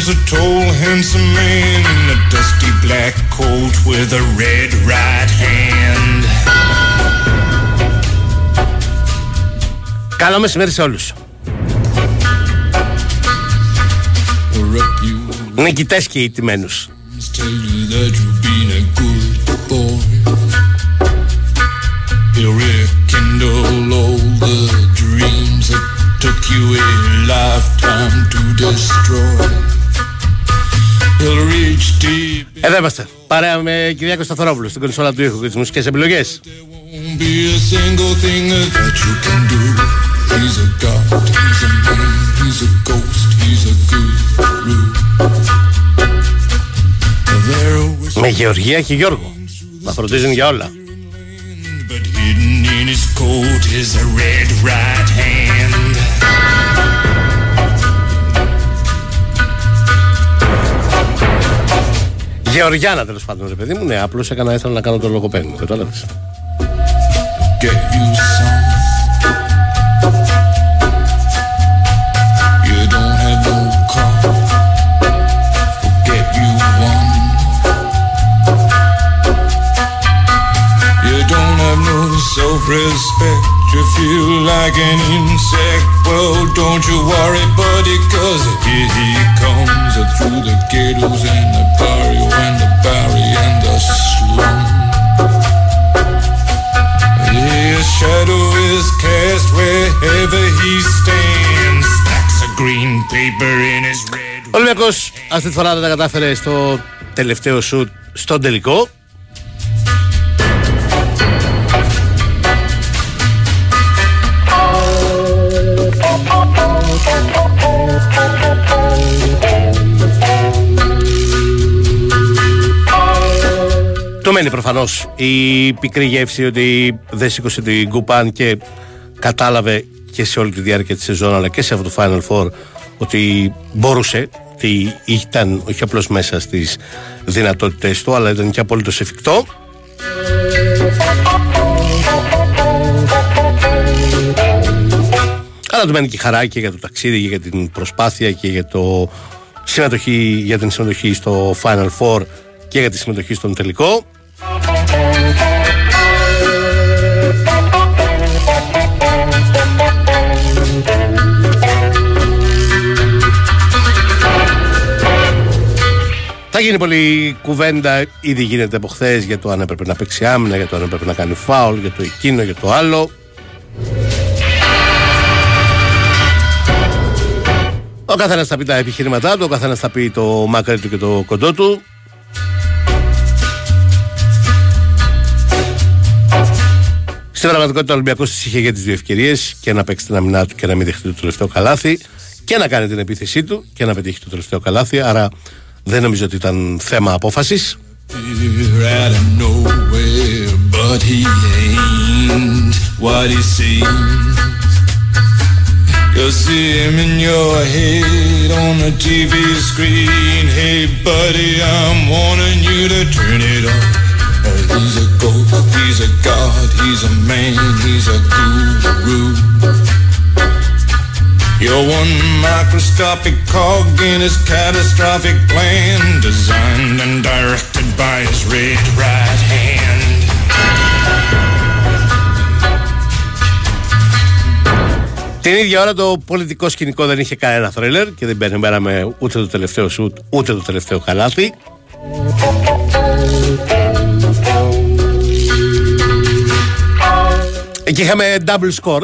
comes a tall, handsome man in a dusty black coat with a red right hand. Καλό μεσημέρι σε όλους. Νικητές και ηττημένους. Tell you that you've been a good boy. He'll rekindle all the dreams that took you a lifetime to destroy. Εδώ είμαστε. Παρέα με Κυριάκο Σταθερόπουλο στην κονσόλα του ήχου και τις μουσικές επιλογές. Won't be a single thing that you can do. He's a god, he's a man, he's a ghost, he's a guru. There Με Γεωργία και Γιώργο. Να φροντίζουν για όλα. But hidden in his coat is a red right hand. Γεωργιάνα τέλο πάντων, ρε παιδί μου. Ναι, απλώ έκανα, ήθελα να κάνω το λογοπαίδι μου. Κατάλαβε. Get you some. You don't have no car. Get you one. You don't have no self-respect. You feel like an insect. Well, don't you worry, buddy, cause here he comes through the ghettos and the His shadow is cast wherever he stands. Stacks of green paper in his red. Ο Ολυμπιακός αυτή τη φορά δεν τα κατάφερε στο τελευταίο σουτ στον τελικό. Του μένει προφανώς η πικρή γεύση ότι δεν σήκωσε την κουπάν και κατάλαβε και σε όλη τη διάρκεια της σεζόν αλλά και σε αυτό το Final Four ότι μπορούσε, ότι ήταν όχι απλώς μέσα στις δυνατότητες του αλλά ήταν και απολύτως εφικτό. Αλλά του μένει και χαρά και για το ταξίδι και για την προσπάθεια και για, το συμμετοχή, για την συμμετοχή στο Final Four και για τη συμμετοχή στον τελικό. Γίνει πολλή κουβέντα, ήδη γίνεται από χθες για το αν έπρεπε να παίξει άμυνα, για το αν έπρεπε να κάνει φάουλ, για το εκείνο, για το άλλο. Ο καθένας θα πει τα επιχειρήματά του, ο καθένας θα πει το μάκρυ του και το κοντό του. Στην πραγματικότητα ο Ολυμπιακός τη είχε για τις δύο ευκαιρίες και να παίξει την αμυνά του και να μην δεχτεί το τελευταίο καλάθι και να κάνει την επίθεσή του και να πετύχει το τελευταίο καλάθι. Άρα δεν νομίζω ότι ήταν θέμα απόφαση. Here out of nowhere, but he ain't what he seems. You'll see him in your head on the TV screen. Hey, buddy, I'm warning you to turn it on. Uh, he's a ghost, he's a god, he's a man, he's a guru. You're one microscopic cog in his catastrophic plan, designed and directed by his red right hand. Την ίδια ώρα το πολιτικό σκηνικό δεν είχε κανένα θρέλερ και δεν περιμέναμε ούτε το τελευταίο σουτ ούτε το τελευταίο καλάθι. Εκεί είχαμε double score.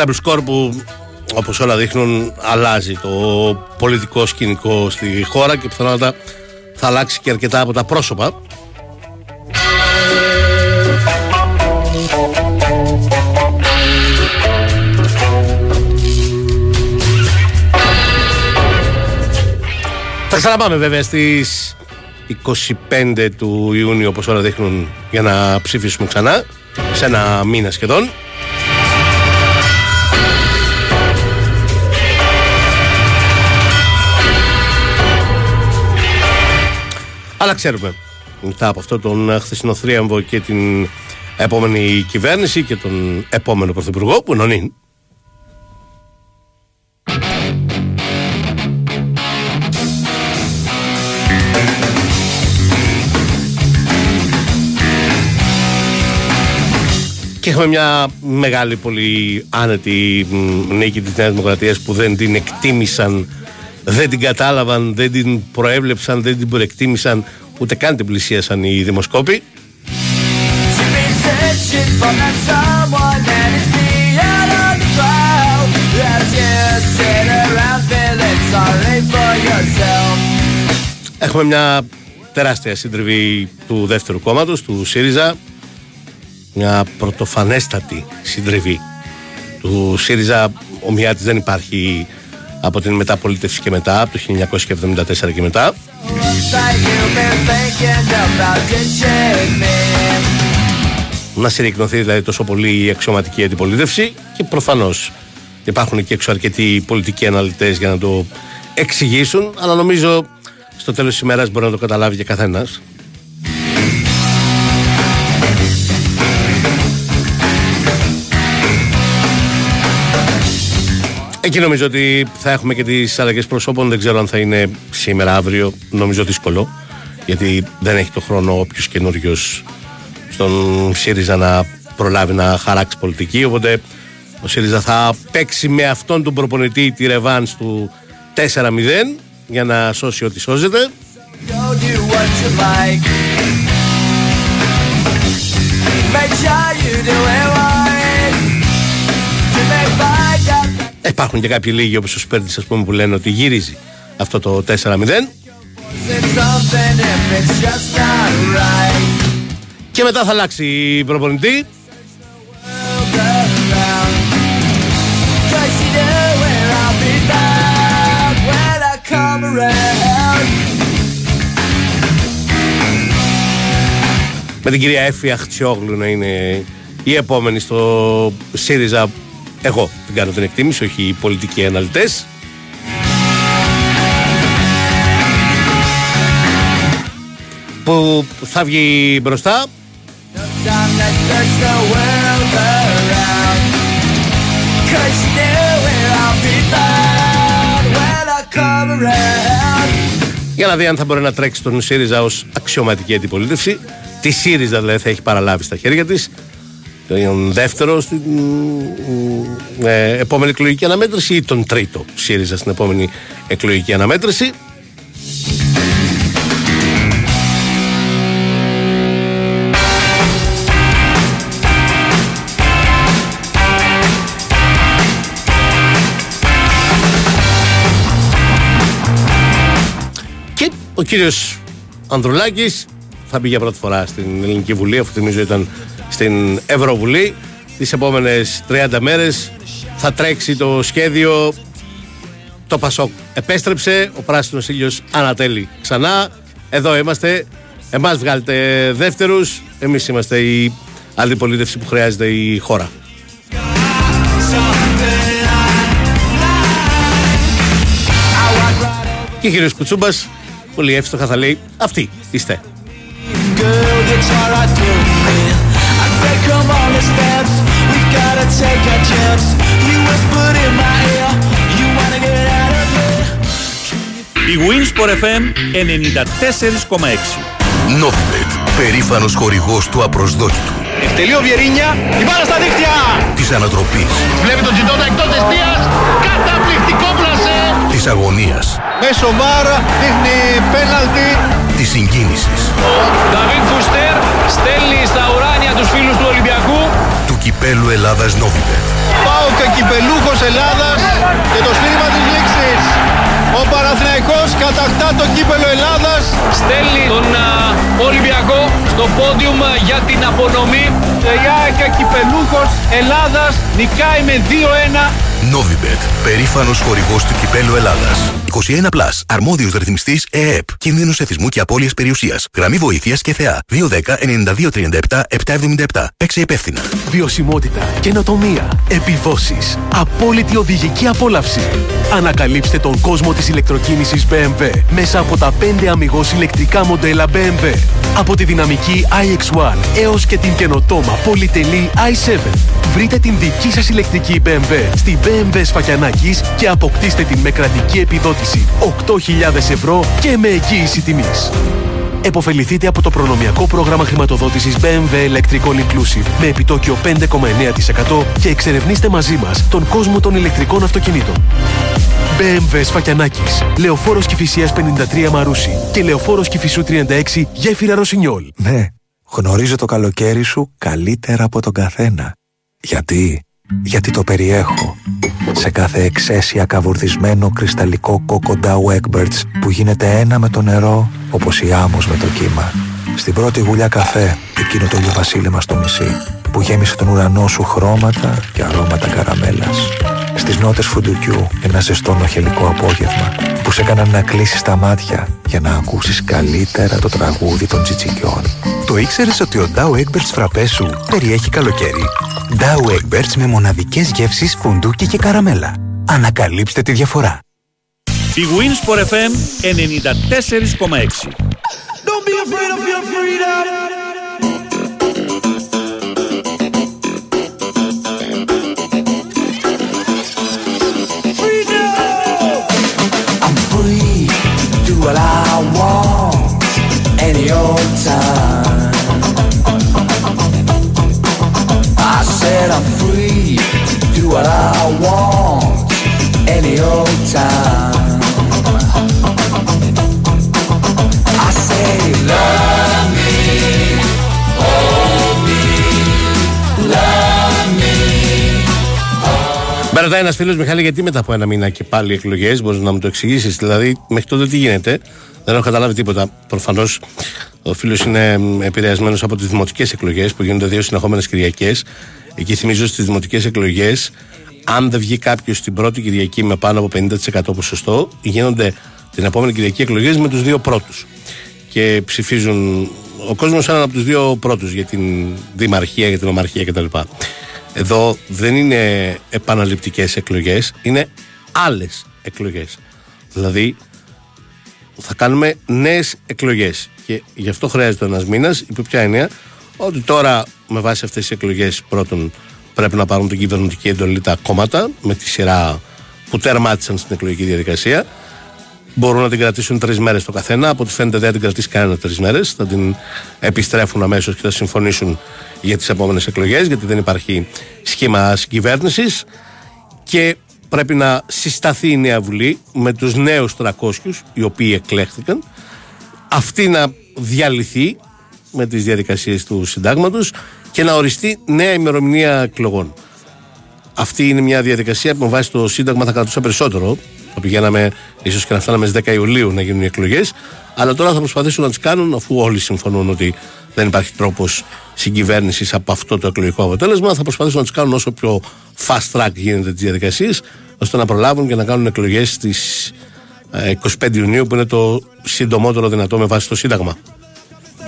Πανταμπλου σκορ που όπως όλα δείχνουν αλλάζει το πολιτικό σκηνικό στη χώρα και πιθανότατα θα αλλάξει και αρκετά από τα πρόσωπα. Θα ξαναπάμε βέβαια στις 25 του Ιούνιου όπως όλα δείχνουν για να ψηφίσουμε ξανά σε ένα μήνα σχεδόν. Αλλά ξέρουμε μετά από αυτό τον χθεσινό θρίαμβο και την επόμενη κυβέρνηση και τον επόμενο πρωθυπουργό που είναι Και έχουμε μια μεγάλη, πολύ άνετη νίκη της Νέας Δημοκρατίας που δεν την εκτίμησαν, δεν την κατάλαβαν, δεν την προέβλεψαν, δεν την προεκτίμησαν, ούτε καν την πλησίασαν οι δημοσκόποι. Έχουμε μια τεράστια συντριβή του δεύτερου κόμματος, του ΣΥΡΙΖΑ, μια πρωτοφανέστατη συντριβή του ΣΥΡΙΖΑ ομοιά της δεν υπάρχει από την μεταπολίτευση και μετά, από το 1974 και μετά. Να συρρυκνωθεί δηλαδή τόσο πολύ η αξιωματική αντιπολίτευση και προφανώς υπάρχουν και έξω αρκετοί πολιτικοί αναλυτές για να το εξηγήσουν αλλά νομίζω στο τέλος της ημέρας μπορεί να το καταλάβει και καθένας Εκεί νομίζω ότι θα έχουμε και τις αλλαγές προσώπων. Δεν ξέρω αν θα είναι σήμερα, αύριο. Νομίζω δύσκολο. Γιατί δεν έχει το χρόνο όποιος καινούριος στον ΣΥΡΙΖΑ να προλάβει να χαράξει πολιτική. Οπότε ο ΣΥΡΙΖΑ θα παίξει με αυτόν τον προπονητή τη ρεβάν του 4-0 για να σώσει ό,τι σώζεται. Υπάρχουν και κάποιοι λίγοι όπως ο Σπέρτης ας πούμε που λένε ότι γυρίζει αυτό το 4-0 και μετά θα αλλάξει η προπονητή. Με την κυρία Έφη Αχτσιόγλου να είναι η επόμενη στο ΣΥΡΙΖΑ εγώ την κάνω την εκτίμηση, όχι οι πολιτικοί αναλυτές. Που θα βγει μπροστά. Για να δει αν θα μπορεί να τρέξει τον ΣΥΡΙΖΑ ως αξιωματική αντιπολίτευση. Τη ΣΥΡΙΖΑ δηλαδή θα έχει παραλάβει στα χέρια της τον δεύτερο στην ε, επόμενη εκλογική αναμέτρηση ή τον τρίτο ΣΥΡΙΖΑ στην επόμενη εκλογική αναμέτρηση. Και ο κύριος Ανδρουλάκης θα μπει για πρώτη φορά στην Ελληνική Βουλή, αφού θυμίζω ήταν στην Ευρωβουλή. Τις επόμενες 30 μέρες θα τρέξει το σχέδιο το Πασόκ. Επέστρεψε, ο πράσινος ήλιος ανατέλει ξανά. Εδώ είμαστε. Εμάς βγάλετε δεύτερους. Εμείς είμαστε η αντιπολίτευση που χρειάζεται η χώρα. Και ο κύριος Κουτσούμπας πολύ εύστοχα θα λέει αυτοί είστε. Come on the steps We've gotta take a chance You whispered in my ear You wanna get out of here; Η Winsport FM 94,6 Novibet, περήφανος χορηγός του απροσδόκητου. Εκτελείο Βιερίνια, η μπάλα στα δίχτυα! Της ανατροπής. Βλέπει τον Τζιντότα εκτός δεσπίας, καταπληκτικό πλασέ! Της αγωνίας. Μέσο βάρα, δείχνει πέναλτι. Της συγκίνησης. Ο Νταβίτ Φουστέρ στέλνει στα ουράνια τους φίλους του Ολυμπιακού. Του κυπέλου Ελλάδας Νόβιμπετ. Πάω και κυπελούχος Ελλάδας και το στήριγμα της λήξης. Ο Παναθηναϊκός κατακτά το κύπελο Ελλάδας. Στέλνει τον Ολυμπιακό στο πόντιουμ για την απονομή. Η ΑΕΚ κυπελούχος Ελλάδας νικάει με 2-1. Novibet, περήφανος χορηγός του κυπέλου Ελλάδας. 21 Plus, αρμόδιος ρυθμιστής ΕΕΠ. Κίνδυνος εθισμού και απώλειας περιουσίας. Γραμμή βοήθειας και θεά. 210-9237-777. Παίξε υπεύθυνα. Βιωσιμότητα, καινοτομία, επιδόσεις, απόλυτη οδηγική απόλαυση. Ανακαλύψτε τον κόσμο της ηλεκτροκίνησης BMW μέσα από τα 5 αμυγός ηλεκτρικά μοντέλα BMW. Από τη δυναμική iX1 έως και την καινοτόμα πολυτελή i7. Βρείτε την δική σας ηλεκτρική BMW στη BMW Σφακιανάκης και αποκτήστε την με κρατική επιδότηση 8.000 ευρώ και με εγγύηση τιμής. Εποφεληθείτε από το προνομιακό πρόγραμμα χρηματοδότησης BMW Electric All Inclusive με επιτόκιο 5,9% και εξερευνήστε μαζί μας τον κόσμο των ηλεκτρικών αυτοκινήτων. BMW Σφακιανάκης, Λεωφόρος Κηφισίας 53 Μαρούσι και Λεωφόρος Κηφισού 36 Γέφυρα Ρωσινιόλ. Ναι, γνωρίζω το καλοκαίρι σου καλύτερα από τον καθένα. Γιατί, γιατί το περιέχω. Σε κάθε εξαίσια καβουρδισμένο κρυσταλλικό κόκο Dow Egberts που γίνεται ένα με το νερό όπως η άμμος με το κύμα. Στην πρώτη γουλιά καφέ, εκείνο το ηλιοβασίλεμα στο μισή που γέμισε τον ουρανό σου χρώματα και αρώματα καραμέλας. Στις νότες φουντουκιού ένα ζεστό νοχελικό απόγευμα που σε έκαναν να κλείσεις τα μάτια για να ακούσεις καλύτερα το τραγούδι των τσιτσικιών. Το ήξερες ότι ο Dow Egberts φραπέ σου περιέχει καλοκαίρι; Dow Egberts με μοναδικές γεύσεις φουντούκι και καραμέλα. Ανακαλύψτε τη διαφορά. Η Winsport FM 94,6 Don't be afraid of your freedom. Old time. I say love me, hold me, love me. Με ρωτάει ένας φίλος Μιχάλη, γιατί μετά από ένα μήνα και πάλι εκλογές, μπορείς να μου το εξηγήσεις; Δηλαδή, μέχρι τότε τι γίνεται; Δεν έχω καταλάβει τίποτα. Προφανώς ο φίλος είναι επηρεασμένος από τις δημοτικές εκλογές που γίνονται δύο συνεχόμενες Κυριακές. Εκεί θυμίζω στις δημοτικές εκλογές, αν δεν βγει κάποιος την πρώτη Κυριακή με πάνω από 50% ποσοστό, γίνονται την επόμενη Κυριακή εκλογές με τους δύο πρώτους. Και ψηφίζουν ο κόσμος έναν από τους δύο πρώτους για την Δημαρχία, για την Ομαρχία κτλ. Εδώ δεν είναι επαναληπτικές εκλογές, είναι άλλες εκλογές. Δηλαδή θα κάνουμε νέες εκλογές και γι' αυτό χρειάζεται ένας μήνας, υπό ποια έννοια, ότι τώρα με βάση αυτές τις εκλογές πρώτον πρέπει να πάρουν την κυβερνητική εντολή τα κόμματα με τη σειρά που τερμάτισαν στην εκλογική διαδικασία. Μπορούν να την κρατήσουν τρεις μέρες το καθένα. Από ό,τι φαίνεται δεν θα την κρατήσει κανένα τρεις μέρες. Θα την επιστρέφουν αμέσως και θα συμφωνήσουν για τις επόμενες εκλογές, γιατί δεν υπάρχει σχήμα συγκυβέρνησης. Και πρέπει να συσταθεί η νέα Βουλή με τους νέους 300 οι οποίοι εκλέχθηκαν. Αυτή να διαλυθεί με τις διαδικασίες του συντάγματος και να οριστεί νέα ημερομηνία εκλογών. Αυτή είναι μια διαδικασία που με βάση το Σύνταγμα θα κρατούσε περισσότερο. Θα πηγαίναμε ίσως και να φτάναμε στις 10 Ιουλίου να γίνουν οι εκλογές. Αλλά τώρα θα προσπαθήσουν να τις κάνουν αφού όλοι συμφωνούν ότι δεν υπάρχει τρόπος συγκυβέρνησης από αυτό το εκλογικό αποτέλεσμα. Θα προσπαθήσουν να τις κάνουν όσο πιο fast track γίνεται τις διαδικασίες, ώστε να προλάβουν και να κάνουν εκλογές στις 25 Ιουνίου, που είναι το συντομότερο δυνατό με βάση το Σύνταγμα.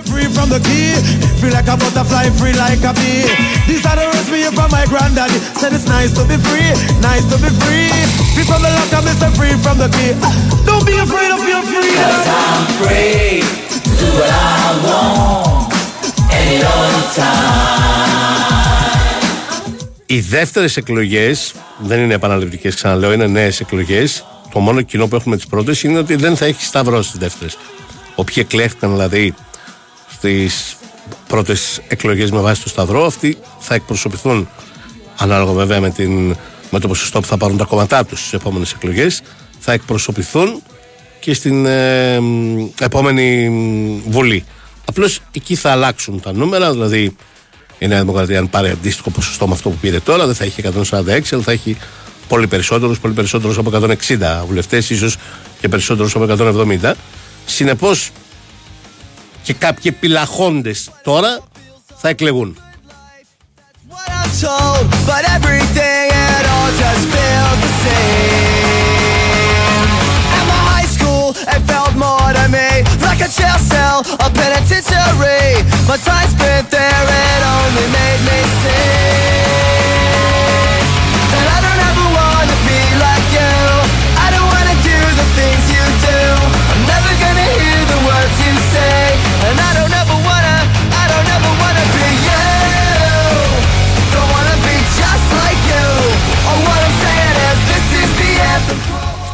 Free from the key, feel like a butterfly, free like a bee. These are the words we hear from my granddaddy. Said it's nice to be free, nice to be free. Free from the lock, I'm Mr. Free from the key. Don't be afraid of your freedom. Cause I'm free to do what I want any old time. Οι δεύτερε εκλογέ δεν είναι επαναληπτικέ, ξαναλέω, είναι νέε εκλογέ. Το μόνο κοινό που έχουμε τι πρώτε είναι ότι δεν θα έχει σταυρό στι δεύτερε. Όποιοι εκλέχθηκαν δηλαδή στι πρώτες εκλογές με βάση το Σταυρό, αυτοί θα εκπροσωπηθούν ανάλογα βέβαια με, την, με το ποσοστό που θα πάρουν τα κόμματά τους στις επόμενες εκλογές, θα εκπροσωπηθούν και στην ε, επόμενη Βουλή. Απλώς εκεί θα αλλάξουν τα νούμερα, δηλαδή η Νέα Δημοκρατία, αν πάρει αντίστοιχο ποσοστό με αυτό που πήρε τώρα, δεν θα έχει 146, αλλά θα έχει πολύ περισσότερους, πολύ περισσότερους από 160 βουλευτές, ίσως και περισσότερους από 170. Συνεπώς, και κάποιοι επιλαχόντες τώρα θα εκλεγούν. Είναι αυτό που there it only made me sick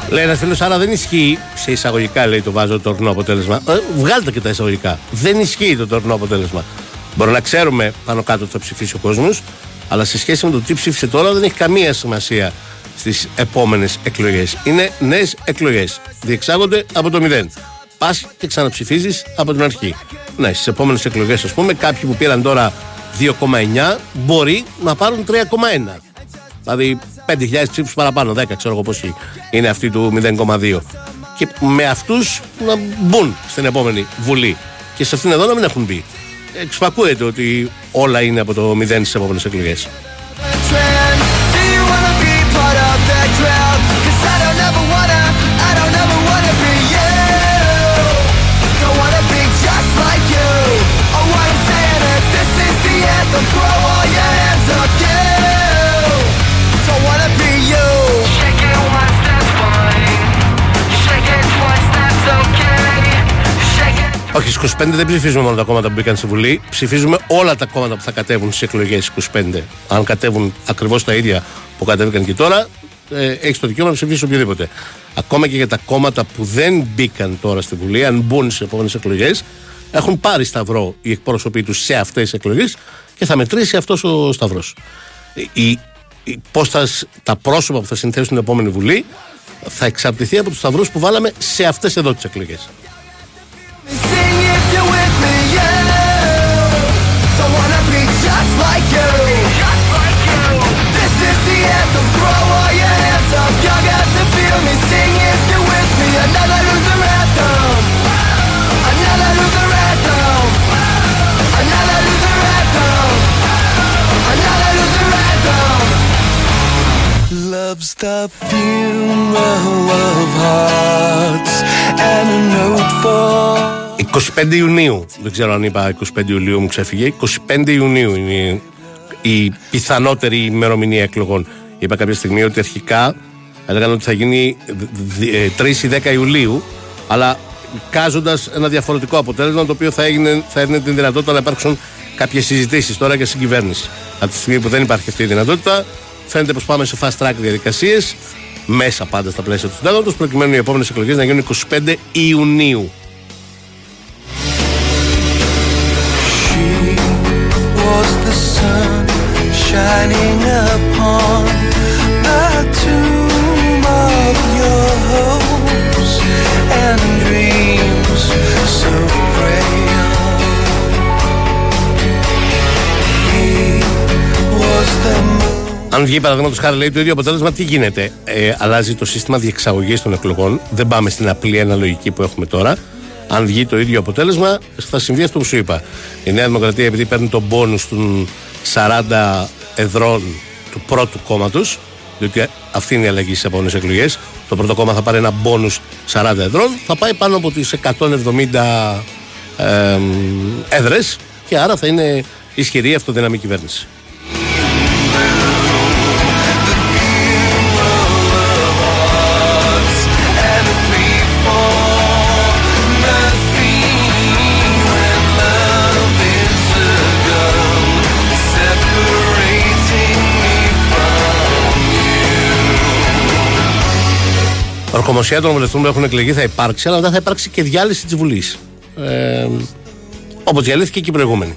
Λέει ένας φίλος, άρα δεν ισχύει. Σε εισαγωγικά λέει το βάζω το τωρινό αποτέλεσμα. Ε, βγάλτε και τα εισαγωγικά. Δεν ισχύει το τωρινό αποτέλεσμα. Μπορεί να ξέρουμε πάνω κάτω τι θα ψηφίσει ο κόσμος, αλλά σε σχέση με το τι ψήφισε τώρα δεν έχει καμία σημασία στις επόμενες εκλογές. Είναι νέες εκλογές. Διεξάγονται από το μηδέν. Πας και ξαναψηφίζεις από την αρχή. Ναι, στις επόμενες εκλογές, ας πούμε, κάποιοι που πήραν τώρα 2,9 μπορεί να πάρουν 3,1. Δηλαδή 5.000 ψήφους παραπάνω, 10 ξέρω εγώ πόσοι είναι αυτοί του 0,2. Και με αυτούς να μπουν στην επόμενη Βουλή. Και σε αυτήν εδώ να μην έχουν μπει. Εξυπακούεται ότι όλα είναι από το 0 στις επόμενες εκλογές. trend. Do you wanna be part of that crowd? 'Cause I don't ever wanna, Όχι, στις 25 δεν ψηφίζουμε μόνο τα κόμματα που μπήκαν στη Βουλή. Ψηφίζουμε όλα τα κόμματα που θα κατέβουν στις εκλογές 25. Αν κατέβουν ακριβώς τα ίδια που κατέβηκαν και τώρα, ε, έχεις το δικαίωμα να ψηφίσεις οποιοδήποτε. Ακόμα και για τα κόμματα που δεν μπήκαν τώρα στη Βουλή, αν μπουν στις επόμενες εκλογές, έχουν πάρει σταυρό οι εκπρόσωποι τους σε αυτές τις εκλογές και θα μετρήσει αυτός ο σταυρός. Η, η, πώς θα, σ- τα πρόσωπα που θα συνθέσουν την επόμενη Βουλή θα εξαρτηθεί από τους σταυρούς που βάλαμε σε αυτές εδώ τις εκλογές. Love's the funeral of hearts and a note for 25 Ιουνίου, δεν ξέρω αν είπα 25 Ιουλίου μου ξέφυγε, 25 Ιουνίου είναι η πιθανότερη ημερομηνία εκλογών. Είπα κάποια στιγμή ότι αρχικά έλεγαν ότι θα γίνει δ- ε, 3 ή 10 Ιουλίου, αλλά κάζοντας ένα διαφορετικό αποτέλεσμα το οποίο θα, έγινε, θα έδινε την δυνατότητα να υπάρξουν κάποιες συζητήσεις τώρα και στην κυβέρνηση. Από τη στιγμή που δεν υπάρχει αυτή η δυνατότητα, φαίνεται πως πάμε σε fast track διαδικασίες, μέσα πάντα στα πλαίσια του συντάγματος, προκειμένου οι επόμενες εκλογές να γίνουν 25 Ιουνίου. was the sun shining upon the tomb of your hopes and dreams so frail. He was the moon. Αν βγει παραδείγματος χάρη λέει το ίδιο αποτέλεσμα, τι γίνεται; Ε, αλλάζει το σύστημα διεξαγωγής των εκλογών. Δεν πάμε στην απλή αναλογική που έχουμε τώρα. Αν βγει το ίδιο αποτέλεσμα, θα συμβεί αυτό που σου είπα. Η Νέα Δημοκρατία, επειδή παίρνει τον πόνους των 40 εδρών του πρώτου κόμματος, διότι αυτή είναι η αλλαγή στις επόμενες εκλογές, το πρώτο κόμμα θα πάρει ένα πόνους 40 εδρών, θα πάει πάνω από τις 170 ε, έδρες και άρα θα είναι ισχυρή αυτοδυναμή κυβέρνηση. Ορκομοσία των βουλευτών που έχουν εκλεγεί θα υπάρξει, αλλά δεν θα υπάρξει και διάλυση της Βουλής. Ε, Όπως διαλύθηκε και η προηγούμενη.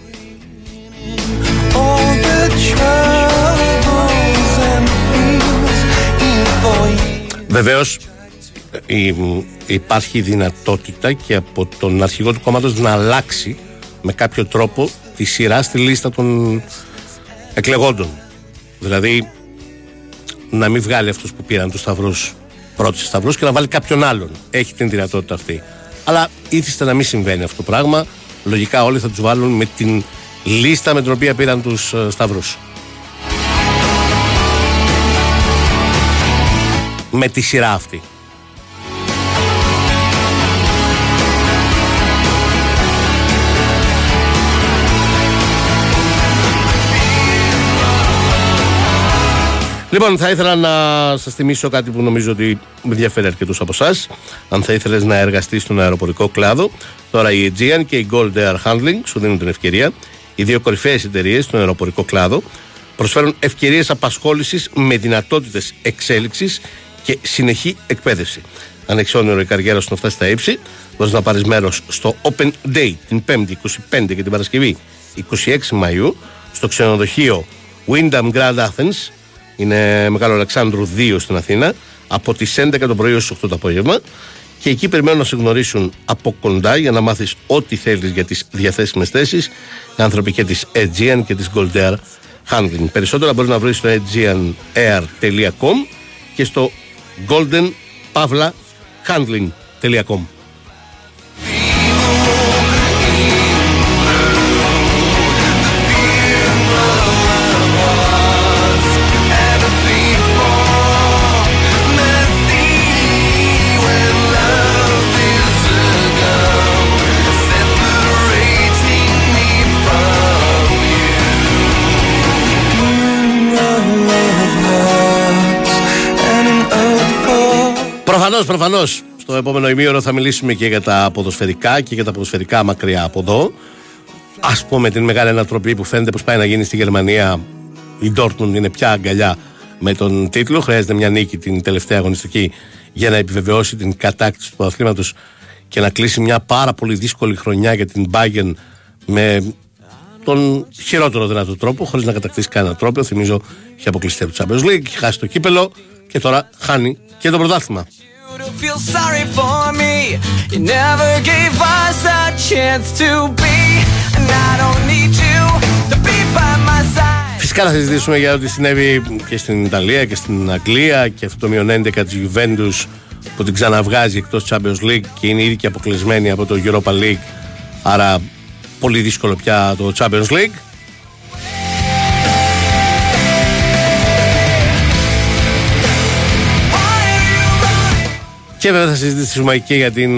all the troubles and fears for you. Βεβαίως υπάρχει δυνατότητα και από τον αρχηγό του κόμματος να αλλάξει με κάποιο τρόπο τη σειρά στη λίστα των εκλεγόντων. Δηλαδή να μην βγάλει αυτούς που πήραν τους σταυρούς πρώτου σταυρού και να βάλει κάποιον άλλον. Έχει την δυνατότητα αυτή. Αλλά ήθιστε να μην συμβαίνει αυτό το πράγμα. λογικά όλοι θα τους βάλουν με την λίστα με την οποία πήραν τους Σταυρούς. Με τη σειρά αυτή. Λοιπόν, θα ήθελα να σας θυμίσω κάτι που νομίζω ότι με ενδιαφέρει αρκετούς από εσάς. Αν θα ήθελες να εργαστείς στον αεροπορικό κλάδο, τώρα η Aegean και η Gold Air Handling σου δίνουν την ευκαιρία. Οι δύο κορυφαίες εταιρείες στον αεροπορικό κλάδο προσφέρουν ευκαιρίες απασχόλησης με δυνατότητες εξέλιξης και συνεχή εκπαίδευση. Αν έχεις όνειρο η καριέρα σου να φτάσει στα ύψη, μπορείς να πάρεις μέρος στο Open Day την 5η 25 και την Παρασκευή 26 Μαου στο ξενοδοχείο Wyndham Grand Athens είναι Μεγάλο Αλεξάνδρου 2 στην Αθήνα από τις 11 το πρωί ως 8 το απόγευμα και εκεί περιμένουν να σε γνωρίσουν από κοντά για να μάθεις ό,τι θέλεις για τις διαθέσιμες θέσεις οι άνθρωποι και της Aegean και της Gold Air Handling. Περισσότερα μπορεί να βρεις στο aegeanair.com και στο goldenpavlahandling.com. Προφανώς, προφανώς. Στο επόμενο ημίωρο θα μιλήσουμε και για τα ποδοσφαιρικά και για τα ποδοσφαιρικά μακριά από εδώ. Α πούμε την μεγάλη ανατροπή που φαίνεται πως πάει να γίνει στη Γερμανία. Η Dortmund είναι πια αγκαλιά με τον τίτλο. Χρειάζεται μια νίκη την τελευταία αγωνιστική για να επιβεβαιώσει την κατάκτηση του ποδοσφαίρματο και να κλείσει μια πάρα πολύ δύσκολη χρονιά για την Bayern με τον χειρότερο δυνατό τρόπο, χωρίς να κατακτήσει κανένα τρόπο. Θυμίζω, είχε αποκλειστεί από το Champions League, είχε χάσει το κύπελο και τώρα χάνει και το πρωτάθλημα. Φυσικά θα συζητήσουμε για ό,τι συνέβη και στην Ιταλία και στην Αγγλία και αυτό το μείον 11 της Juventus που την ξαναβγάζει εκτός Champions League και είναι ήδη και αποκλεισμένη από το Europa League. Άρα πολύ δύσκολο πια το Champions League Και βέβαια θα συζητήσουμε και για την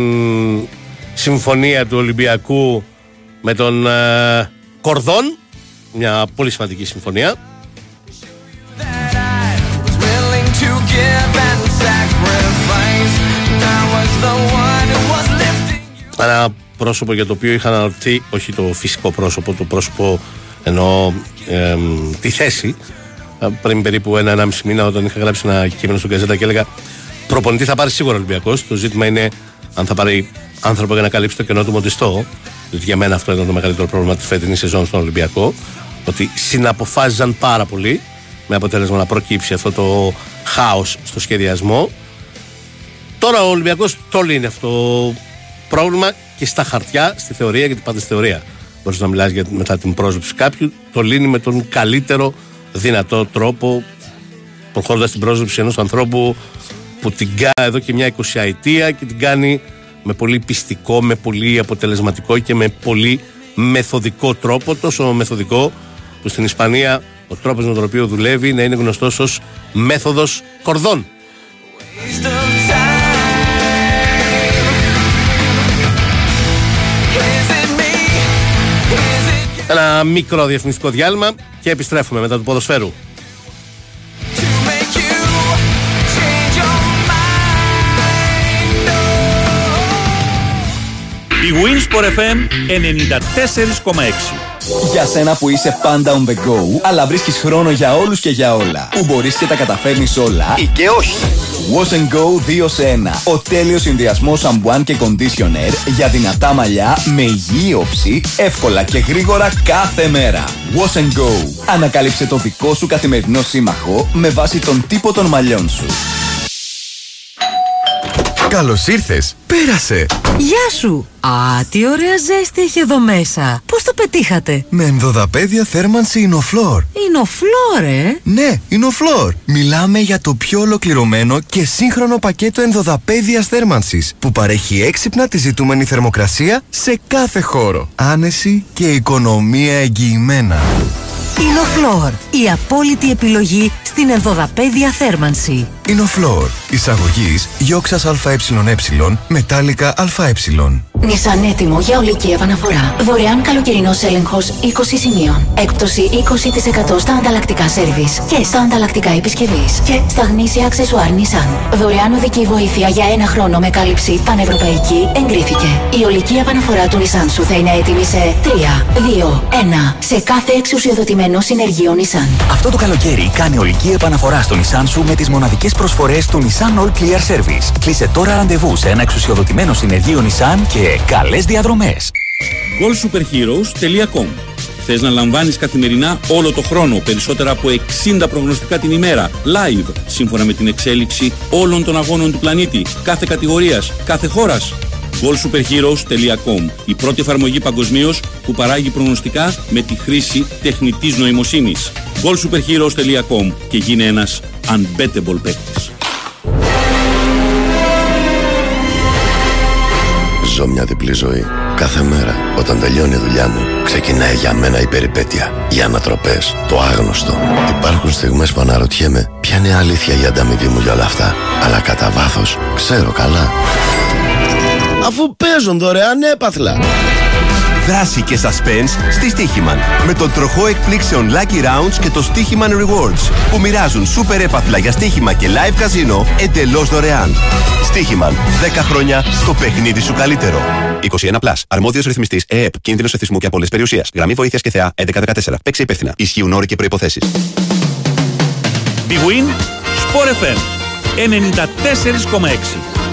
συμφωνία του Ολυμπιακού με τον ε, Κορδόν. Μια πολύ σημαντική συμφωνία. Ένα πρόσωπο για το οποίο είχα αναρωτηθεί, όχι το φυσικό πρόσωπο, το πρόσωπο ενώ ε, τη θέση ε, πριν περίπου ένα-ενάμιση μήνα όταν είχα γράψει ένα κείμενο στον Καζέτα και έλεγα Προπονητή θα πάρει σίγουρα ο Ολυμπιακός. Το ζήτημα είναι αν θα πάρει άνθρωπο για να καλύψει το κενό του Μοντιστό. Διότι για μένα αυτό ήταν το μεγαλύτερο πρόβλημα της φετινής σεζόν στον Ολυμπιακό. Ότι συναποφάσιζαν πάρα πολύ με αποτέλεσμα να προκύψει αυτό το χάος στο σχεδιασμό. Τώρα ο Ολυμπιακός το λύνει αυτό το πρόβλημα και στα χαρτιά, στη θεωρία, γιατί πάντα στη θεωρία μπορείς να μιλάς μετά την πρόσληψη κάποιου. Το λύνει με τον καλύτερο δυνατό τρόπο, προχωρώντας την πρόσληψη ενός ανθρώπου που την κάνει εδώ και μια 20 ετία και την κάνει με πολύ πιστικό, με πολύ αποτελεσματικό και με πολύ μεθοδικό τρόπο. Τόσο μεθοδικό που στην Ισπανία ο τρόπος με τον οποίο δουλεύει να είναι γνωστός ως μέθοδος κορδών. Ένα μικρό διαφημιστικό διάλειμμα και επιστρέφουμε μετά του ποδοσφαίρου. Η Winsport FM 94,6 για σένα που είσαι πάντα on the go, αλλά βρίσκεις χρόνο για όλους και για όλα. Που μπορείς και τα καταφέρνεις όλα ή και όχι. Wash and Go 2 σε 1. Ο τέλειος συνδυασμός σαμπουάν και conditioner για δυνατά μαλλιά με υγιή όψη, εύκολα και γρήγορα κάθε μέρα. Wash and Go. Ανακάλυψε το δικό σου καθημερινό σύμμαχο με βάση τον τύπο των μαλλιών σου. Καλώς ήρθες. Πέρασε. Γεια σου. Α, τι ωραία ζέστη έχει εδώ μέσα. Πώς το πετύχατε; Με ενδοδαπέδια θέρμανση Ινοφλόρ. Ινοφλόρ, ε; Ναι, Ινοφλόρ. Μιλάμε για το πιο ολοκληρωμένο και σύγχρονο πακέτο ενδοδαπέδιας θέρμανσης που παρέχει έξυπνα τη ζητούμενη θερμοκρασία σε κάθε χώρο. Άνεση και οικονομία εγγυημένα. Ινοφλόρ. Η απόλυτη επιλογή στην ενδοδαπέδια θέρμανση. Ινοφλόρ. Εισαγωγής γιόξα ΑΕ μετάλλικα ΑΕ. Νισάν έτοιμο για ολική επαναφορά. Δωρεάν καλοκαιρινός έλεγχος 20 σημείων. Έκπτωση 20% στα ανταλλακτικά σερβις και στα ανταλλακτικά επισκευής. Και στα γνήσια αξεσουάρ Nissan. Δωρεάν οδική βοήθεια για ένα χρόνο με κάλυψη πανευρωπαϊκή εγκρίθηκε. Η ολική επαναφορά του Nissan σου θα είναι έτοιμη σε 3, 2, 1. Σε κάθε εξουσιοδοτημένο συνεργείο Nissan. Αυτό το καλοκαίρι κάνει ολική επαναφορά στο Nissan σου με τις μοναδικές προσφορές του Nissan All Clear Service. Κλείσε τώρα ραντεβού σε ένα εξουσιοδοτημένο συνεργείο Nissan και καλές διαδρομές. goalsuperheroes.com Θες να λαμβάνεις καθημερινά όλο το χρόνο περισσότερα από 60 προγνωστικά την ημέρα live σύμφωνα με την εξέλιξη όλων των αγώνων του πλανήτη κάθε κατηγορίας, κάθε χώρας goalsuperheroes.com Η πρώτη εφαρμογή παγκοσμίως που παράγει προγνωστικά με τη χρήση τεχνητής νοημοσύνης goalsuperheroes.com και γίνε ένας unbettable παίκτης Ζω μια διπλή ζωή. Κάθε μέρα, όταν τελειώνει η δουλειά μου, ξεκινάει για μένα η περιπέτεια. Οι ανατροπές, το άγνωστο. Υπάρχουν στιγμές που αναρωτιέμαι ποια είναι η αλήθεια η ανταμοιβή μου για όλα αυτά. Αλλά κατά βάθος ξέρω καλά. Αφού παίζουν δωρεάν έπαθλα. Δράση και suspense στη Stichiman. Με τον τροχό εκπλήξεων Lucky Rounds και το Stichiman Rewards που μοιράζουν σούπερ έπαθλα για στοίχημα και live καζίνο εντελώς δωρεάν. Stichiman. 10 χρόνια το παιχνίδι σου καλύτερο. 21 Plus. Αρμόδιος ρυθμιστής ΕΕΠ. Κίνδυνος εθισμού και απόλυτη περιουσίας. Γραμμή βοήθειας και θεά 1114. Παίξε υπεύθυνα. Ισχύουν όροι και προποθέσει. Big Win, Sport FM 94,6.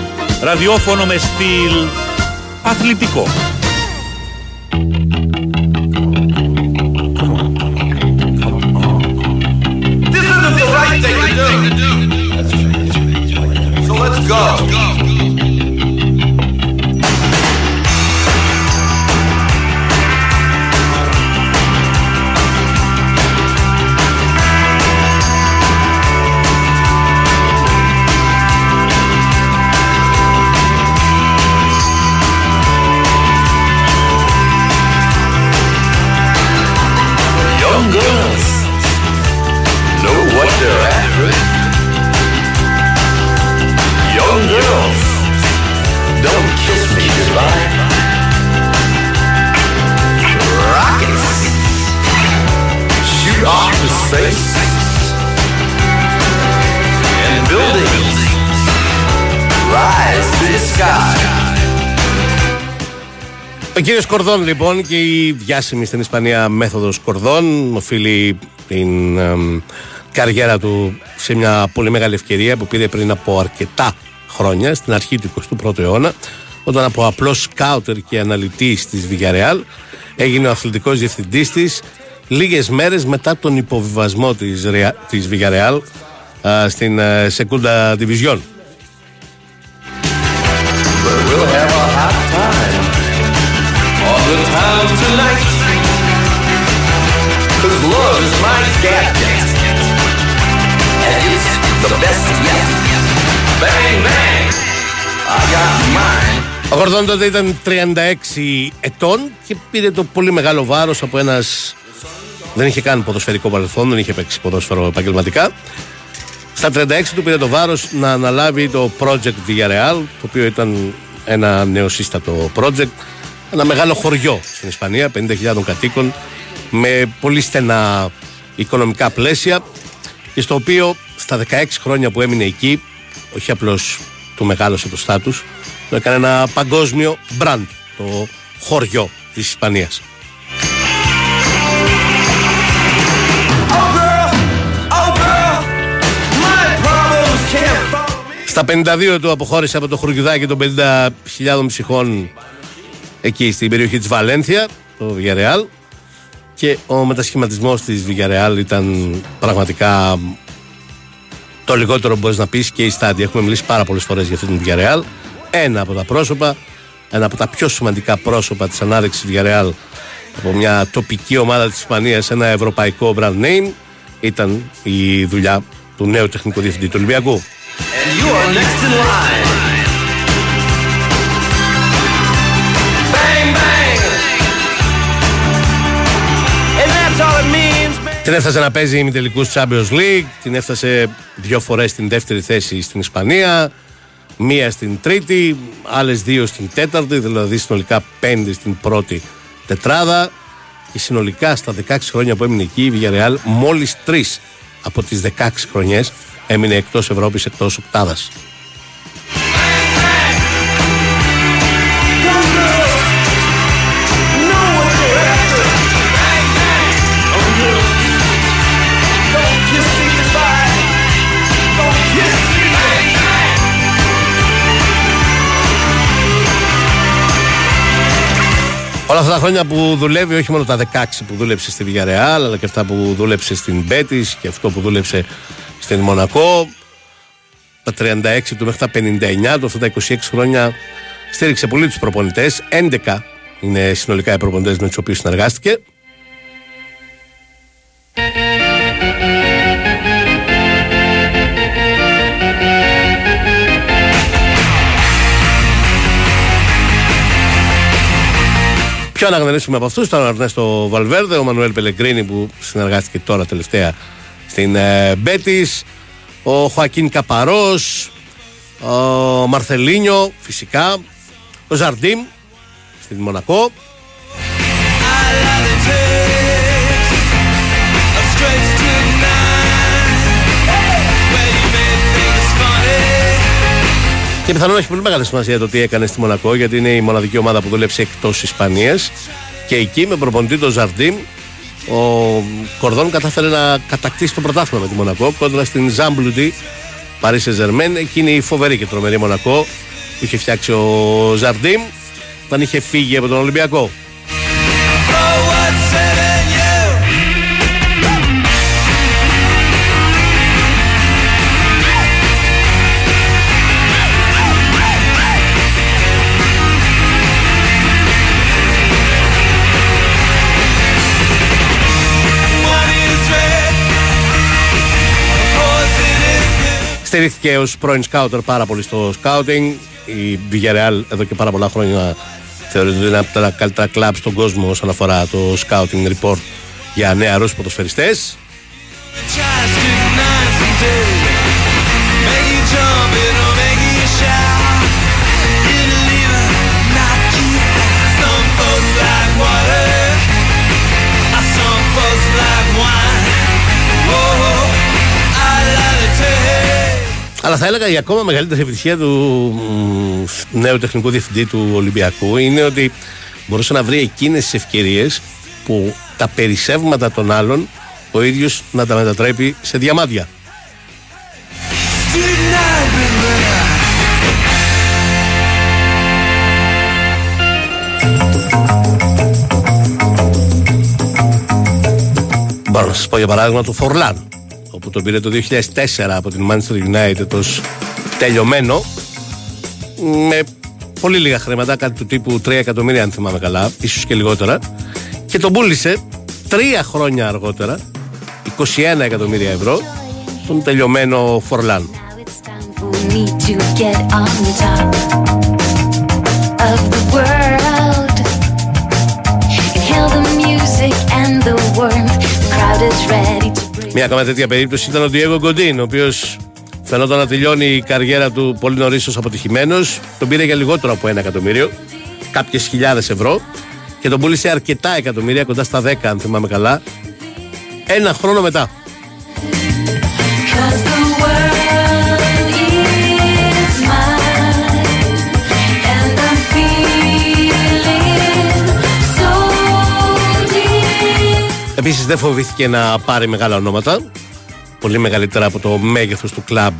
Ραδιόφωνο με στυλ αθλητικό. This isn't the right thing to do. So let's go. Ο κύριος Κορδόν λοιπόν και η διάσημη στην Ισπανία μέθοδος Κορδόν οφείλει την εμ, καριέρα του σε μια πολύ μεγάλη ευκαιρία που πήρε πριν από αρκετά χρόνια στην αρχή του 21ου αιώνα όταν από απλός σκάουτερ και αναλυτής της Villarreal έγινε ο αθλητικός διευθυντής της λίγες μέρες μετά τον υποβιβασμό της, Ρεα- της Villarreal α, στην ε, Secunda Division. Town tonight. Cause love is my gadget. And it's the best yet. Bang, bang. I got mine. Ο Γορδόν τότε ήταν 36 ετών και πήρε το πολύ μεγάλο βάρος από ένας δεν είχε καν ποδοσφαιρικό παρελθόν, δεν είχε παίξει ποδόσφαιρο επαγγελματικά. Στα 36 του πήρε το βάρος να αναλάβει το Project Villarreal, το οποίο ήταν ένα νεοσύστατο project, ένα μεγάλο χωριό στην Ισπανία, 50.000 κατοίκων, με πολύ στενά οικονομικά πλαίσια και στο οποίο στα 16 χρόνια που έμεινε εκεί, όχι απλώς του μεγάλωσε το στάτους, το έκανε ένα παγκόσμιο brand, το χωριό της Ισπανίας. Oh girl, my problems can't follow Στα 52 του αποχώρησε από το χωριουδάκι των 50.000 ψυχών εκεί στην περιοχή της Βαλένθια, το Villarreal και ο μετασχηματισμός της Villarreal ήταν πραγματικά το λιγότερο που μπορείς να πεις και η στάδια. Έχουμε μιλήσει πάρα πολλές φορές για αυτή την Villarreal. ένα από τα πρόσωπα, ένα από τα πιο σημαντικά πρόσωπα της ανάδειξης Villarreal από μια τοπική ομάδα της Ισπανίας, ένα ευρωπαϊκό brand name, ήταν η δουλειά του νέου τεχνικού διευθυντή του Ολυμπιακού. Την έφτασε να παίζει ημιτελικούς Champions League, την έφτασε δύο φορές στην δεύτερη θέση στην Ισπανία, μία στην τρίτη, άλλες δύο στην τέταρτη, δηλαδή συνολικά πέντε στην πρώτη τετράδα και συνολικά στα 16 χρόνια που έμεινε εκεί η Villarreal μόλις τρεις από τις 16 χρονιές έμεινε εκτός Ευρώπης, εκτός οκτάδας. Αυτά τα χρόνια που δουλεύει, όχι μόνο τα 16 που δούλεψε στη Villarreal, αλλά και αυτά που δούλεψε στην Μπέτης και αυτό που δούλεψε στην Μονακό, τα 36 του μέχρι τα 59 του, αυτά τα 26 χρόνια στήριξε πολύ τους προπονητές. 11 είναι συνολικά οι προπονητές με τους οποίους συνεργάστηκε. Πιο αναγνωρίσουμε από αυτούς ήταν ο Αρνέστο Βαλβέρδε, ο Μανουέλ Πελεγκρίνη που συνεργάστηκε τώρα τελευταία στην ε, Μπέτης, ο Χωακίν Καπαρός, ο Μαρθελίνιο φυσικά, ο Ζαρντίμ στην Μονακό. Και πιθανόν έχει πολύ μεγάλη σημασία το τι έκανε στη Μονακό, γιατί είναι η μοναδική ομάδα που δούλεψε εκτός Ισπανίας. Και εκεί με προπονητή τον Ζαρντίν, ο Κορδόν κατάφερε να κατακτήσει το πρωτάθλημα με τη Μονακό κόντρα στην Ζάμπλουντι Παρίσι Ζερμέν. Εκείνη η φοβερή και τρομερή Μονακό που είχε φτιάξει ο Ζαρντίν όταν είχε φύγει από τον Ολυμπιακό. Στηρίχθηκε ως πρώην σκάουτερ πάρα πολύ στο σκάουτινγκ. Η Villarreal εδώ και πάρα πολλά χρόνια θεωρείται ότι είναι από τα καλύτερα κλαμπ στον κόσμο όσον αφορά το scouting report για νεαρούς ποδοσφαιριστές. Αλλά θα έλεγα η ακόμα μεγαλύτερη επιτυχία του νέου τεχνικού διευθυντή του Ολυμπιακού είναι ότι μπορούσε να βρει εκείνες τις ευκαιρίες που τα περισσεύματα των άλλων ο ίδιος να τα μετατρέπει σε διαμάντια. Μπορώ να σας πω για παράδειγμα του Φορλάν που τον πήρε το 2004 από την Manchester United ως τελειωμένο με πολύ λίγα χρήματα, κάτι του τύπου 3 εκατομμύρια αν θυμάμαι καλά, ίσως και λιγότερα και τον πούλησε τρία χρόνια αργότερα 21 εκατομμύρια ευρώ τον τελειωμένο Φορλάν. Μια ακόμα τέτοια περίπτωση ήταν ο Diego Γκοντίν, ο οποίος φαινόταν να τελειώνει η καριέρα του πολύ νωρίς ως αποτυχημένος. Τον πήρε για λιγότερο από ένα εκατομμύριο, κάποιες χιλιάδες ευρώ και τον πούλησε αρκετά εκατομμύρια, κοντά στα 10 αν θυμάμαι καλά, ένα χρόνο μετά. Επίσης δεν φοβήθηκε να πάρει μεγάλα ονόματα. Πολύ μεγαλύτερα από το μέγεθος του κλαμπ.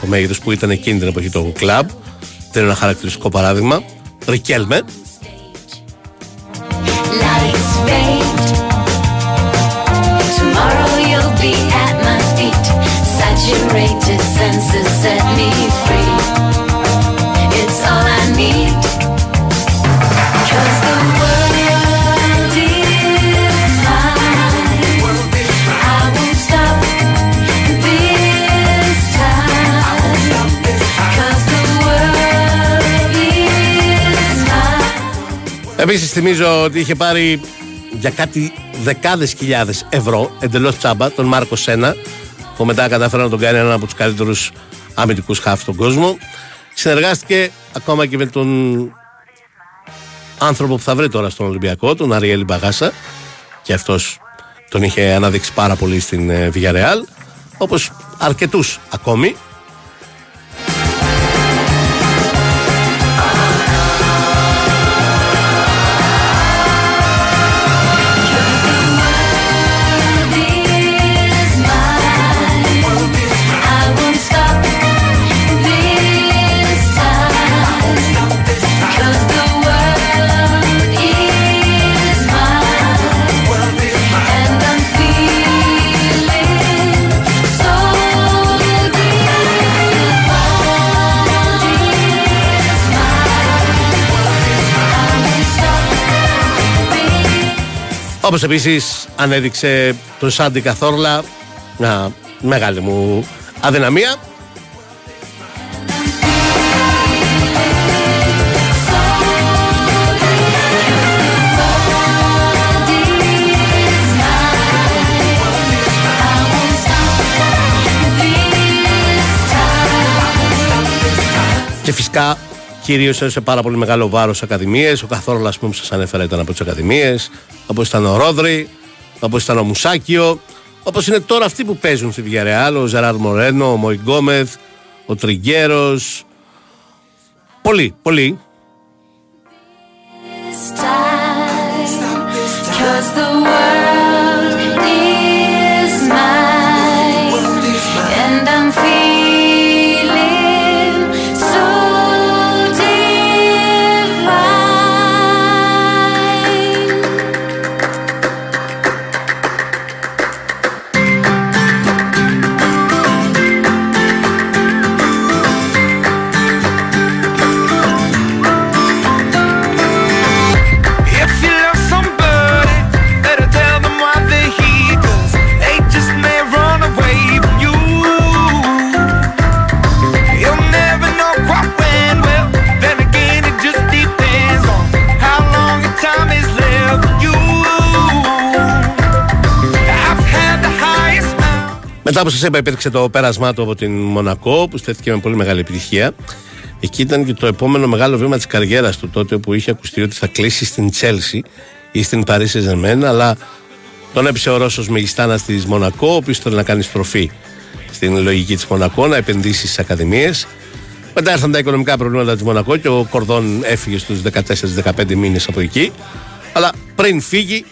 Το μέγεθος που ήταν εκείνη την εποχή το κλαμπ. Δεν είναι ένα χαρακτηριστικό παράδειγμα. Ρικέλμε. Saturated senses set me free. Επίσης, θυμίζω ότι είχε πάρει για κάτι δεκάδες χιλιάδες ευρώ εντελώς τσάμπα τον Μάρκο Σένα, που μετά κατάφερε να τον κάνει έναν από τους καλύτερους αμυντικούς χάφ στον κόσμο. Συνεργάστηκε ακόμα και με τον άνθρωπο που θα βρει τώρα στον Ολυμπιακό, τον Αριέλη Μπαγάσα, και αυτός τον είχε αναδείξει πάρα πολύ στην ε, Villarreal, όπως αρκετούς ακόμη. Όπως επίσης ανέδειξε το Σάντι Καθόρλα μια μεγάλη μου αδυναμία. Και φυσικά κυρίως έδωσε πάρα πολύ μεγάλο βάρος στις ακαδημίες. Ο Καθόρλας, που σας ανέφερα, ήταν από τις ακαδημίες. Όπως ήταν ο Ρόδρυ, όπως ήταν ο Μουσάκιο. Όπως είναι τώρα αυτοί που παίζουν στη Villarreal. Ο Ζεράρ Μορένο, ο Μοϊγκόμεθ, ο Τριγκέρο. Πολλοί, πολλοί. Cause the world Μετά όπως σας είπα, υπήρξε το πέρασμά του από την Μονακό που στέθηκε με πολύ μεγάλη επιτυχία. Εκεί ήταν και το επόμενο μεγάλο βήμα της καριέρας του τότε που είχε ακουστεί ότι θα κλείσει στην Τσέλσι ή στην Παρίσι Ζεμέν, αλλά τον έπεισε ο Ρώσος Μεγιστάνα της Μονακό, ο οποίος ήθελε να κάνει στροφή στην λογική της Μονακό, να επενδύσει στις ακαδημίες. Μετά ήρθαν τα οικονομικά προβλήματα της Μονακό και ο Κορδόν έφυγε στους 14-15 μήνες από εκεί. Αλλά πριν φύγει,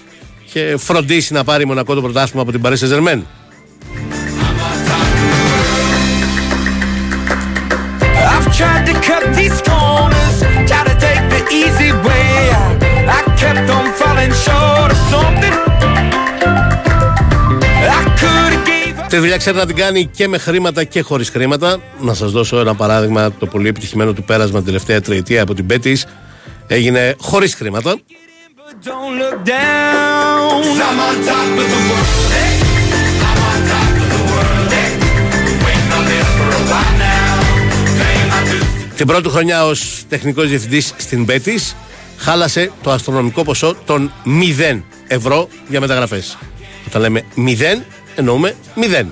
είχε φροντίσει να πάρει η Μονακό το πρωτάθλημα από την Παρίσι Ζερμέν. Cut these corners, try to take the easy way out. I kept on falling short of something. I could have gave Τη δουλειά ξέρει να την κάνει και με χρήματα και χωρίς χρήματα. Να σας δώσω ένα παράδειγμα. Το πολύ επιτυχημένο του πέρασμα την τελευταία τριετία από την Πέτης έγινε χωρίς χρήματα. Don't look down. Την πρώτη χρονιά ως τεχνικός διευθυντής στην Πέτη χάλασε το αστρονομικό ποσό των 0 ευρώ για μεταγραφές. Όταν λέμε 0, εννοούμε 0.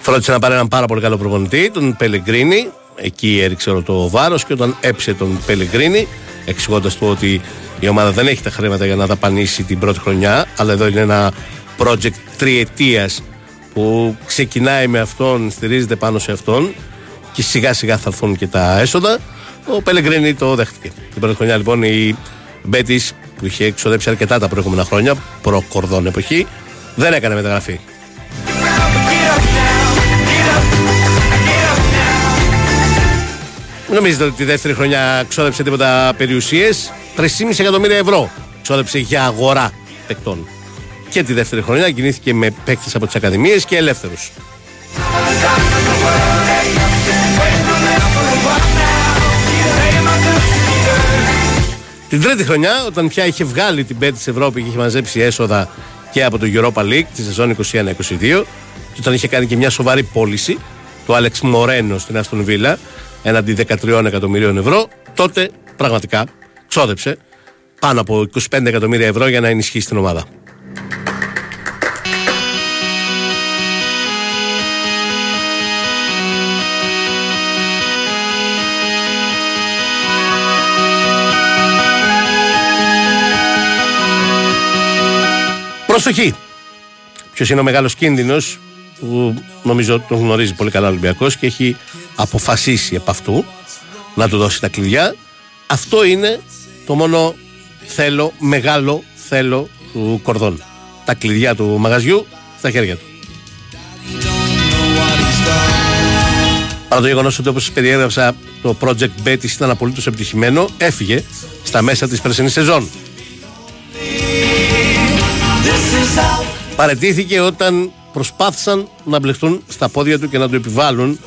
Φρόντισε να πάρει έναν πάρα πολύ καλό προπονητή, τον Πελεγκρίνη. Εκεί έριξε όλο το βάρος και όταν έψε τον Πελεγκρίνη, εξηγώντας του ότι η ομάδα δεν έχει τα χρήματα για να δαπανίσει την πρώτη χρονιά, αλλά εδώ είναι ένα project τριετίας που ξεκινάει με αυτόν, στηρίζεται πάνω σε αυτόν και σιγά σιγά θα έρθουν και τα έσοδα. Ο Πελεγκρίνη το δέχτηκε. Την πρώτη χρονιά λοιπόν η Μπέτης που είχε εξοδέψει αρκετά τα προηγούμενα χρόνια, προ-κορδόν εποχή, δεν έκανε μεταγραφή. Μην νομίζετε ότι τη δεύτερη χρονιά ξόδεψε τίποτα περιουσίες. 3,5 εκατομμύρια ευρώ ξόδεψε για αγορά παικτών. Και τη δεύτερη χρονιά κινήθηκε με παίκτες από τις Ακαδημίες και ελεύθερους. Την τρίτη χρονιά, όταν πια είχε βγάλει την πέτη της Ευρώπης και είχε μαζέψει έσοδα και από το Europa League τη σεζόν 21-22, και όταν είχε κάνει και μια σοβαρή πώληση, του Άλεξ Μορένο στην Αστον Βίλα έναντι 13 εκατομμυρίων ευρώ, τότε πραγματικά ξόδεψε πάνω από 25 εκατομμύρια ευρώ για να ενισχύσει την ομάδα. Προσοχή! Ποιος είναι ο μεγάλος κίνδυνος που νομίζω τον γνωρίζει πολύ καλά ο Ολυμπιακός και έχει αποφασίσει επ' αυτού να του δώσει τα κλειδιά. Αυτό είναι το μόνο θέλω, μεγάλο θέλω του Κορδόν. Τα κλειδιά του μαγαζιού στα χέρια του. Παρά το γεγονός ότι όπως περιέγραψα το project Betis ήταν απολύτως επιτυχημένο, έφυγε στα μέσα της περσινής σεζόν. Παρετήθηκε όταν προσπάθησαν να μπλεχτούν στα πόδια του και να του επιβάλλουν.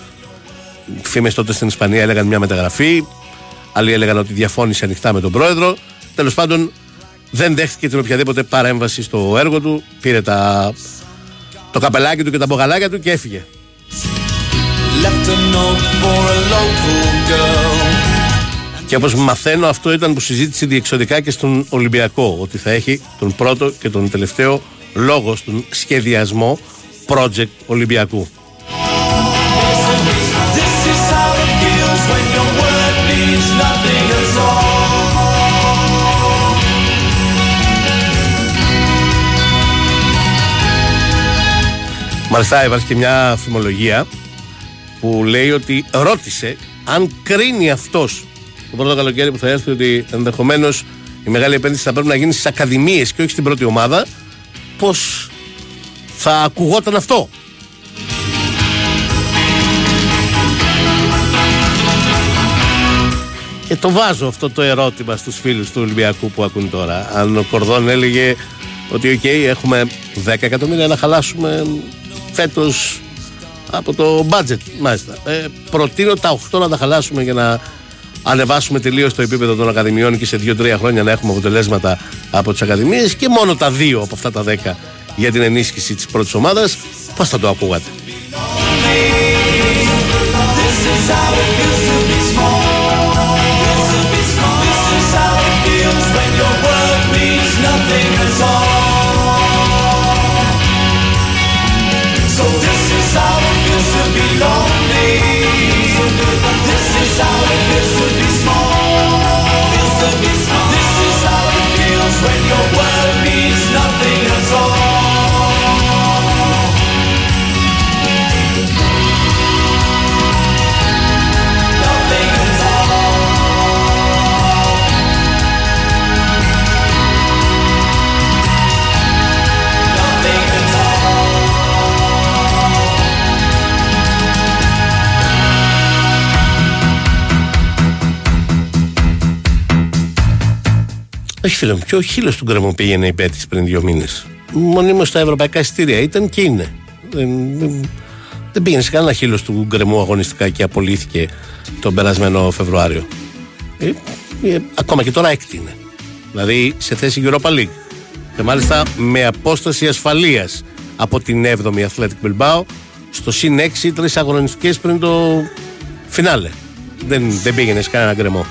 Φήμες τότε στην Ισπανία έλεγαν μια μεταγραφή. Άλλοι έλεγαν ότι διαφώνησε ανοιχτά με τον πρόεδρο. Τέλος πάντων, δεν δέχτηκε την οποιαδήποτε παρέμβαση στο έργο του. Πήρε τα, το καπελάκι του και τα μπογαλάκια του και έφυγε. Left a note for a local girl. Και όπως μαθαίνω, αυτό ήταν που συζήτησε διεξοδικά και στον Ολυμπιακό. Ότι θα έχει τον πρώτο και τον τελευταίο λόγο στον σχεδιασμό project Ολυμπιακού. This is how it feels when your word means nothing at all. Μάλιστα, υπάρχει και μια φημολογία που λέει ότι ρώτησε αν κρίνει αυτός το πρώτο καλοκαίρι που θα έρθει ότι ενδεχομένως η μεγάλη επένδυση θα πρέπει να γίνει στις ακαδημίες και όχι στην πρώτη ομάδα. Πώς θα ακουγόταν αυτό; Και το βάζω αυτό το ερώτημα στους φίλους του Ολυμπιακού που ακούν τώρα. Αν ο Κορδόν έλεγε ότι οκ, έχουμε 10 εκατομμύρια να χαλάσουμε φέτος από το budget, μάλιστα. Ε, προτείνω τα 8 να τα χαλάσουμε για να ανεβάσουμε τελείως το επίπεδο των Ακαδημιών και σε 2-3 χρόνια να έχουμε αποτελέσματα από τις Ακαδημίες και μόνο τα 2 από αυτά τα 10 για την ενίσχυση της πρώτης ομάδας. Πώς θα το ακούγατε; This is how it feels to be small. This is how it feels when your word means nothing at all. So this is how it feels to be lonely. This is how it Όχι φίλε μου, και ο χείλο του γκρεμού πήγαινε υπέρ της πριν δύο μήνες. Μονίμως στα ευρωπαϊκά εισιτήρια ήταν και είναι. Δεν, δεν, δεν πήγαινε σε κανένα χείλο του γκρεμού αγωνιστικά και απολύθηκε τον περασμένο Φεβρουάριο. Ε, ε, ακόμα και τώρα έκτη είναι. Δηλαδή σε θέση Europa League. Και μάλιστα με απόσταση ασφαλείας από την 7η Athletic Bilbao στο συν 6 τρεις αγωνιστικές πριν το φινάλε. Δεν, δεν πήγαινε σε κανένα γκρεμό.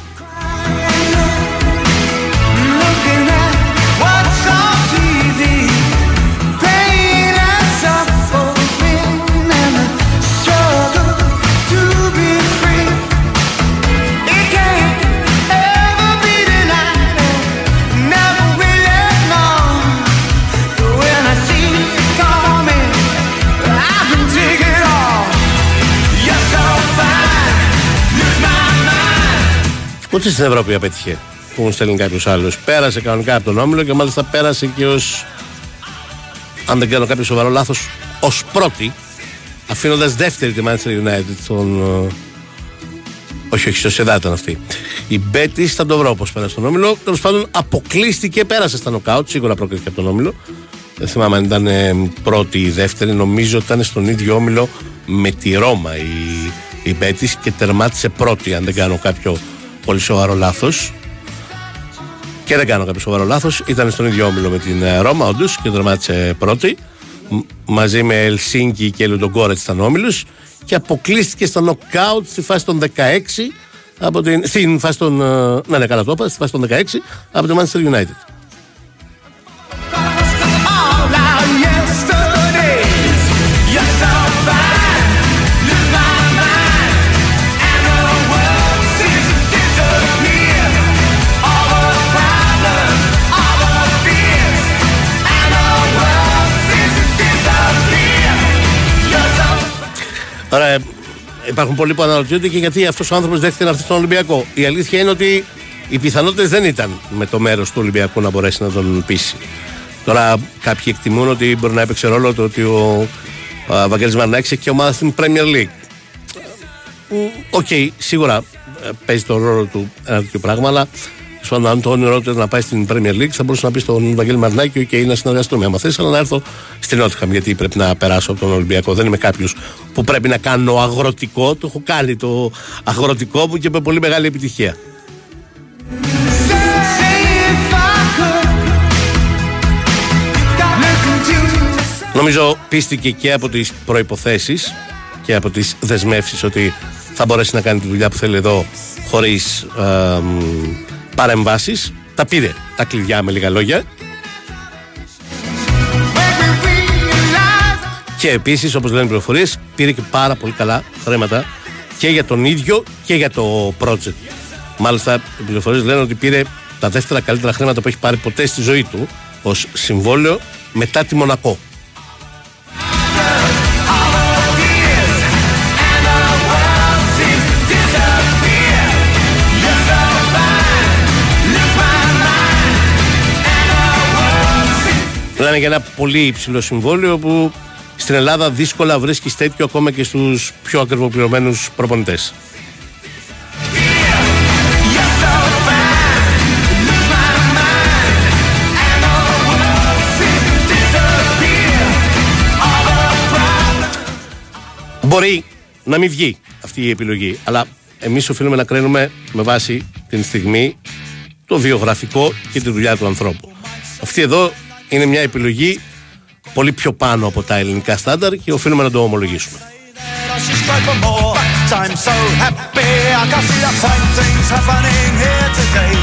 Ούτε στην Ευρώπη απέτυχε που μου στέλνει κάποιο άλλο. Πέρασε κανονικά από τον όμιλο και μάλιστα πέρασε και ως. Αν δεν κάνω κάποιο σοβαρό λάθος, ως πρώτη, αφήνοντας δεύτερη τη Manchester United. Τον, ε, όχι, όχι, στο Σεδά ήταν αυτή. Η Μπέτη θα το βρω πώ πέρασε τον όμιλο. Τέλος πάντων, αποκλείστηκε, πέρασε στα νοκάουτ, σίγουρα πρόκειται από τον όμιλο. Δεν θυμάμαι αν ήταν ε, πρώτη ή δεύτερη. Νομίζω ότι ήταν στον ίδιο όμιλο με τη Ρώμα η, η Μπέτη και τερμάτισε πρώτη, αν δεν κάνω κάποιο πολύ σοβαρό λάθος. Και δεν κάνω κάποιο σοβαρό λάθος. Ήταν στον ίδιο όμιλο με την ε, Ρώμα, όντως, και τερμάτισε πρώτη. Μ- μαζί με Ελσίνκι και Λουντογκόρετ ήταν όμιλος. και αποκλείστηκε στα νοκάουτ στη φάση των 16 από την, στην φάση των, ε, ναι, ναι, καλά το είπα, στη φάση των 16 από το Manchester United. Τώρα, ε, υπάρχουν πολλοί που αναρωτιούνται και γιατί αυτός ο άνθρωπος δέχτηκε να έρθει στον Ολυμπιακό. Η αλήθεια είναι ότι οι πιθανότητες δεν ήταν με το μέρος του Ολυμπιακού να μπορέσει να τον πείσει. Τώρα, κάποιοι εκτιμούν ότι μπορεί να έπαιξε ρόλο το ότι ο α, Βαγγέλης Μαρινάκης έχει και ομάδα στην Premier League. Μ, Οκ, σίγουρα ε, παίζει το ρόλο του ένα τέτοιο πράγμα, αλλά στον αν το όνειρό του ήταν να πάει στην Premier League, θα μπορούσε να πει στον Βαγγέλη Μαρινάκη και να συνεργαστούμε. Άμα θες, αλλά να έρθω στην Νότιχαμ, γιατί πρέπει να περάσω από τον Ολυμπιακό. Δεν είμαι κάποιος που πρέπει να κάνω αγροτικό. Το έχω κάνει το αγροτικό μου και με πολύ μεγάλη επιτυχία. Νομίζω πίστηκε και από τις προϋποθέσεις και από τις δεσμεύσεις ότι θα μπορέσει να κάνει τη δουλειά που θέλει εδώ χωρίς ε, μ, παρεμβάσεις. Τα πήρε τα κλειδιά με λίγα λόγια. Και επίσης όπως λένε οι πληροφορίες πήρε και πάρα πολύ καλά χρήματα και για τον ίδιο και για το project. Μάλιστα οι πληροφορίες λένε ότι πήρε τα δεύτερα καλύτερα χρήματα που έχει πάρει ποτέ στη ζωή του ως συμβόλαιο μετά τη Μονακό. Λένε για ένα πολύ υψηλό συμβόλαιο που στην Ελλάδα δύσκολα βρίσκεις τέτοιο ακόμα και στους πιο ακριβοπληρωμένους προπονητές. Μπορεί να μην βγει αυτή η επιλογή, αλλά εμείς οφείλουμε να κρίνουμε με βάση την στιγμή το βιογραφικό και τη δουλειά του ανθρώπου. Αυτή εδώ είναι μια επιλογή πολύ πιο πάνω από τα ελληνικά στάνταρ και οφείλουμε να το ομολογήσουμε. She's cried for more, but I'm so happy. I can see the fine things happening here today.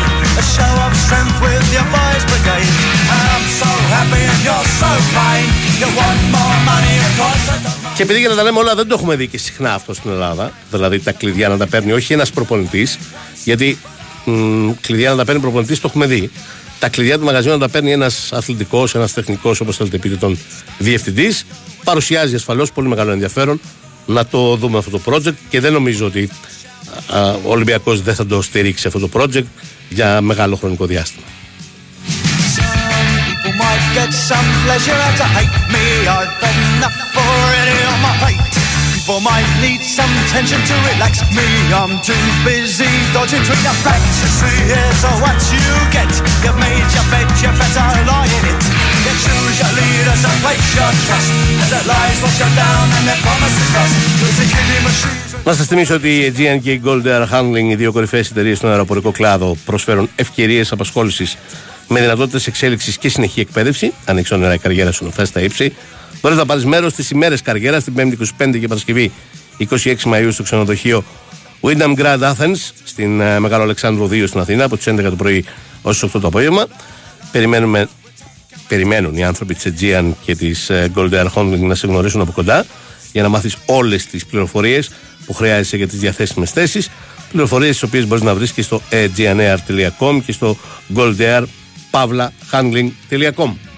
A show of strength with your boys' brigade. And I'm so happy and you're so kind. You want more money, of course I don't. Και επειδή για να τα λέμε όλα δεν το έχουμε δει και συχνά αυτό στην Ελλάδα, δηλαδή τα κλειδιά να τα παίρνει όχι ένας προπονητής, γιατί μ, κλειδιά να τα παίρνει προπονητής το έχουμε δει. Τα κλειδιά του μαγαζιού να τα παίρνει ένας αθλητικός, ένας τεχνικός, όπως θέλετε πείτε τον διευθυντής. Παρουσιάζει ασφαλώς πολύ μεγάλο ενδιαφέρον να το δούμε αυτό το project και δεν νομίζω ότι α, ο Ολυμπιακός δεν θα το στηρίξει αυτό το project για μεγάλο χρονικό διάστημα. People might get some pleasure out of hate me. I've had enough already on my plate. People might need some tension to relax me. I'm too busy dodging between the facts. You see, here's what you get. You've Να σας θυμίσω ότι η Aegean και η Gold Air Handling, οι δύο κορυφαίες εταιρείες στον αεροπορικό κλάδο, προσφέρουν ευκαιρίες απασχόλησης με δυνατότητες εξέλιξης και συνεχή εκπαίδευση. Αν έχει όνειρα η καριέρα σου να φτάσει στα ύψη, μπορείς να πάρεις μέρος στις ημέρες καριέρας την 5η 25 και Παρασκευή 26 Μαου στο ξενοδοχείο Windham Grand Athens στην ε, Μεγάλο Αλεξάνδρου 2 στην Αθήνα από τις 11 το πρωί ως τις 8 το απόγευμα. Περιμένουμε περιμένουν οι άνθρωποι της Aegean και της ε, Gold Air Handling να σε γνωρίσουν από κοντά για να μάθεις όλες τις πληροφορίες που χρειάζεσαι για τις διαθέσιμες θέσεις. Πληροφορίες τις οποίες μπορείς να βρεις και στο aegeanair.com και στο goldair.handling.com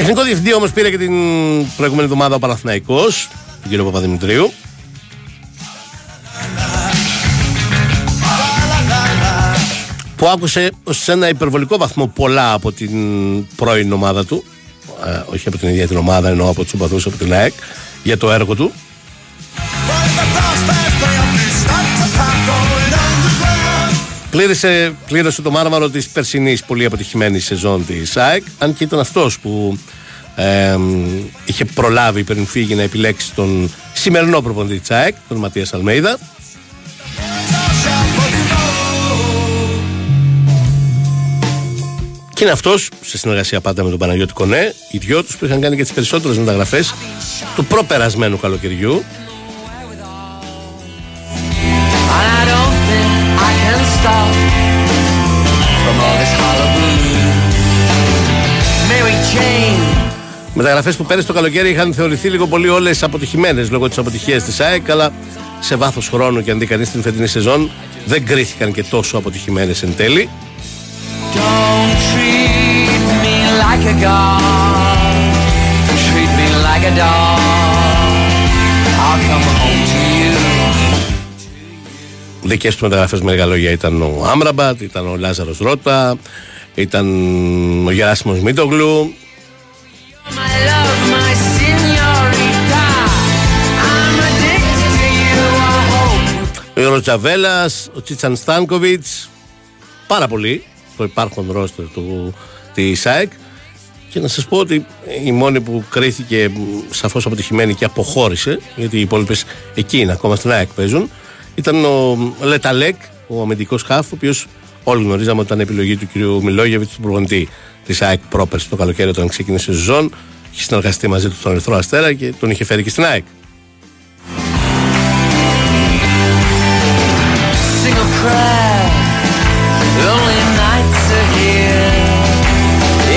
Τεχνικό διευθυντή όμως πήρε και την προηγούμενη εβδομάδα ο Παναθηναϊκός τον κύριο Παπαδημητρίου. Που άκουσε σε ένα υπερβολικό βαθμό πολλά από την πρώην ομάδα του. Ε, όχι από την ίδια την ομάδα ενώ από τους οπαδούς από την ΑΕΚ για το έργο του Πλήρησε, πλήρωσε το μάρμαρο της περσινής πολύ αποτυχημένη σεζόν της ΑΕΚ. Αν και ήταν αυτός που είχε προλάβει πριν φύγει να επιλέξει τον σημερινό προποντή της ΑΕΚ, τον Ματίας Αλμέιδα. Και είναι αυτός, σε συνεργασία πάντα με τον Παναγιώτη Κονέ, οι δυο τους που είχαν κάνει και τις περισσότερες μεταγραφές του προπερασμένου καλοκαιριού. From all this hullabaloo. Mary Jane, Μεταγραφές που πέρυσι το καλοκαίρι είχαν θεωρηθεί λίγο πολύ όλες αποτυχημένες λόγω της αποτυχίας της ΑΕΚ, αλλά σε βάθος χρόνου και αν δει κανείς την φετινή σεζόν, δεν κρίθηκαν και τόσο αποτυχημένες εν τέλει. don't treat me like a god. Treat me like a dog. Δικές τους μεταγραφές με λίγα λόγια ήταν ο Άμραμπατ, ήταν ο Λάζαρος Ρότα, ήταν ο Γεράσιμος Μίτογλου, My love, my senorita. I'm addicted to you. I hope ο Ροτζαβέλα, ο Τσίτσαν Στάνκοβιτς. Πάρα πολύ το υπάρχον ρόστερ του τη ΑΕΚ. Και να σας πω ότι η μόνη που κρίθηκε σαφώς αποτυχημένη και αποχώρησε, γιατί οι υπόλοιπες εκεί είναι, ακόμα στην ΑΕΚ παίζουν, ήταν ο Λεταλέκ, ο αμυντικός χάφ, ο οποίος όλοι γνωρίζαμε ότι ήταν επιλογή του κ. Μιλόγεβιτς, του προπονητή της ΑΕΚ πρόπερση το καλοκαίρι όταν ξεκίνησε η σεζόν. Είχε συνεργαστεί μαζί του στον Ερυθρό Αστέρα και τον είχε φέρει και στην ΑΕΚ. sing a prayer. Lonely nights are here.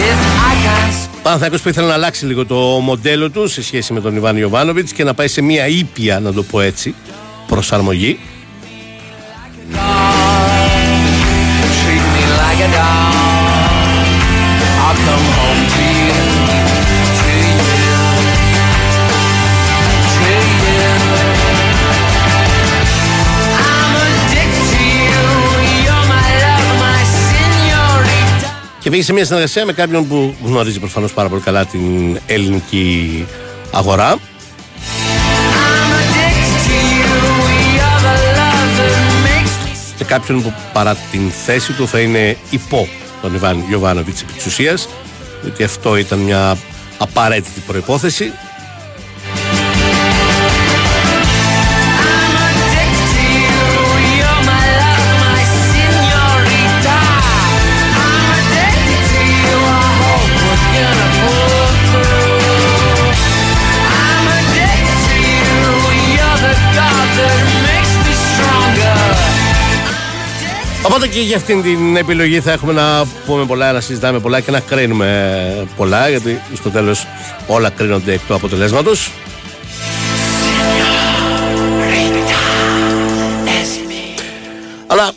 If I can't Παναθηναϊκός που ήθελε να αλλάξει λίγο το μοντέλο του σε σχέση με τον Ιβάν Ιωβάνοβιτς και να πάει σε μια ήπια, να το πω έτσι, προσαρμογή. treat me like a dog, I'll come home to you. To you. To you. I'm addicted to you. You're my love, my senorita. Και πήγε σε μια συνεργασία με κάποιον που γνωρίζει προφανώς πάρα πολύ καλά την ελληνική αγορά. Και κάποιον που παρά την θέση του θα είναι υπό τον Ιβάν Ιωβάνοβιτ επί της ουσίας, γιατί αυτό ήταν μια απαραίτητη προϋπόθεση. Οπότε και για αυτήν την επιλογή θα έχουμε να πούμε πολλά, να συζητάμε πολλά και να κρίνουμε πολλά, γιατί στο τέλος όλα κρίνονται εκ του αποτελέσματος. Αλλά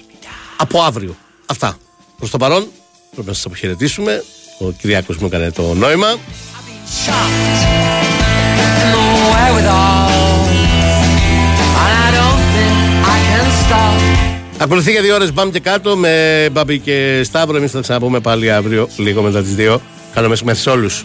από αύριο. Αυτά. Προς το παρόν πρέπει να σας αποχαιρετήσουμε. Ο Κυριάκος μου έκανε το νόημα. Wherewithal. And I don't think I can stop. Ακολουθεί για δύο ώρες μπαμ και κάτω με Μπαμπή και Σταύρο. Εμείς θα τα ξαναπούμε πάλι αύριο λίγο μετά τις δύο. Καλό μεσημέρι σε όλους.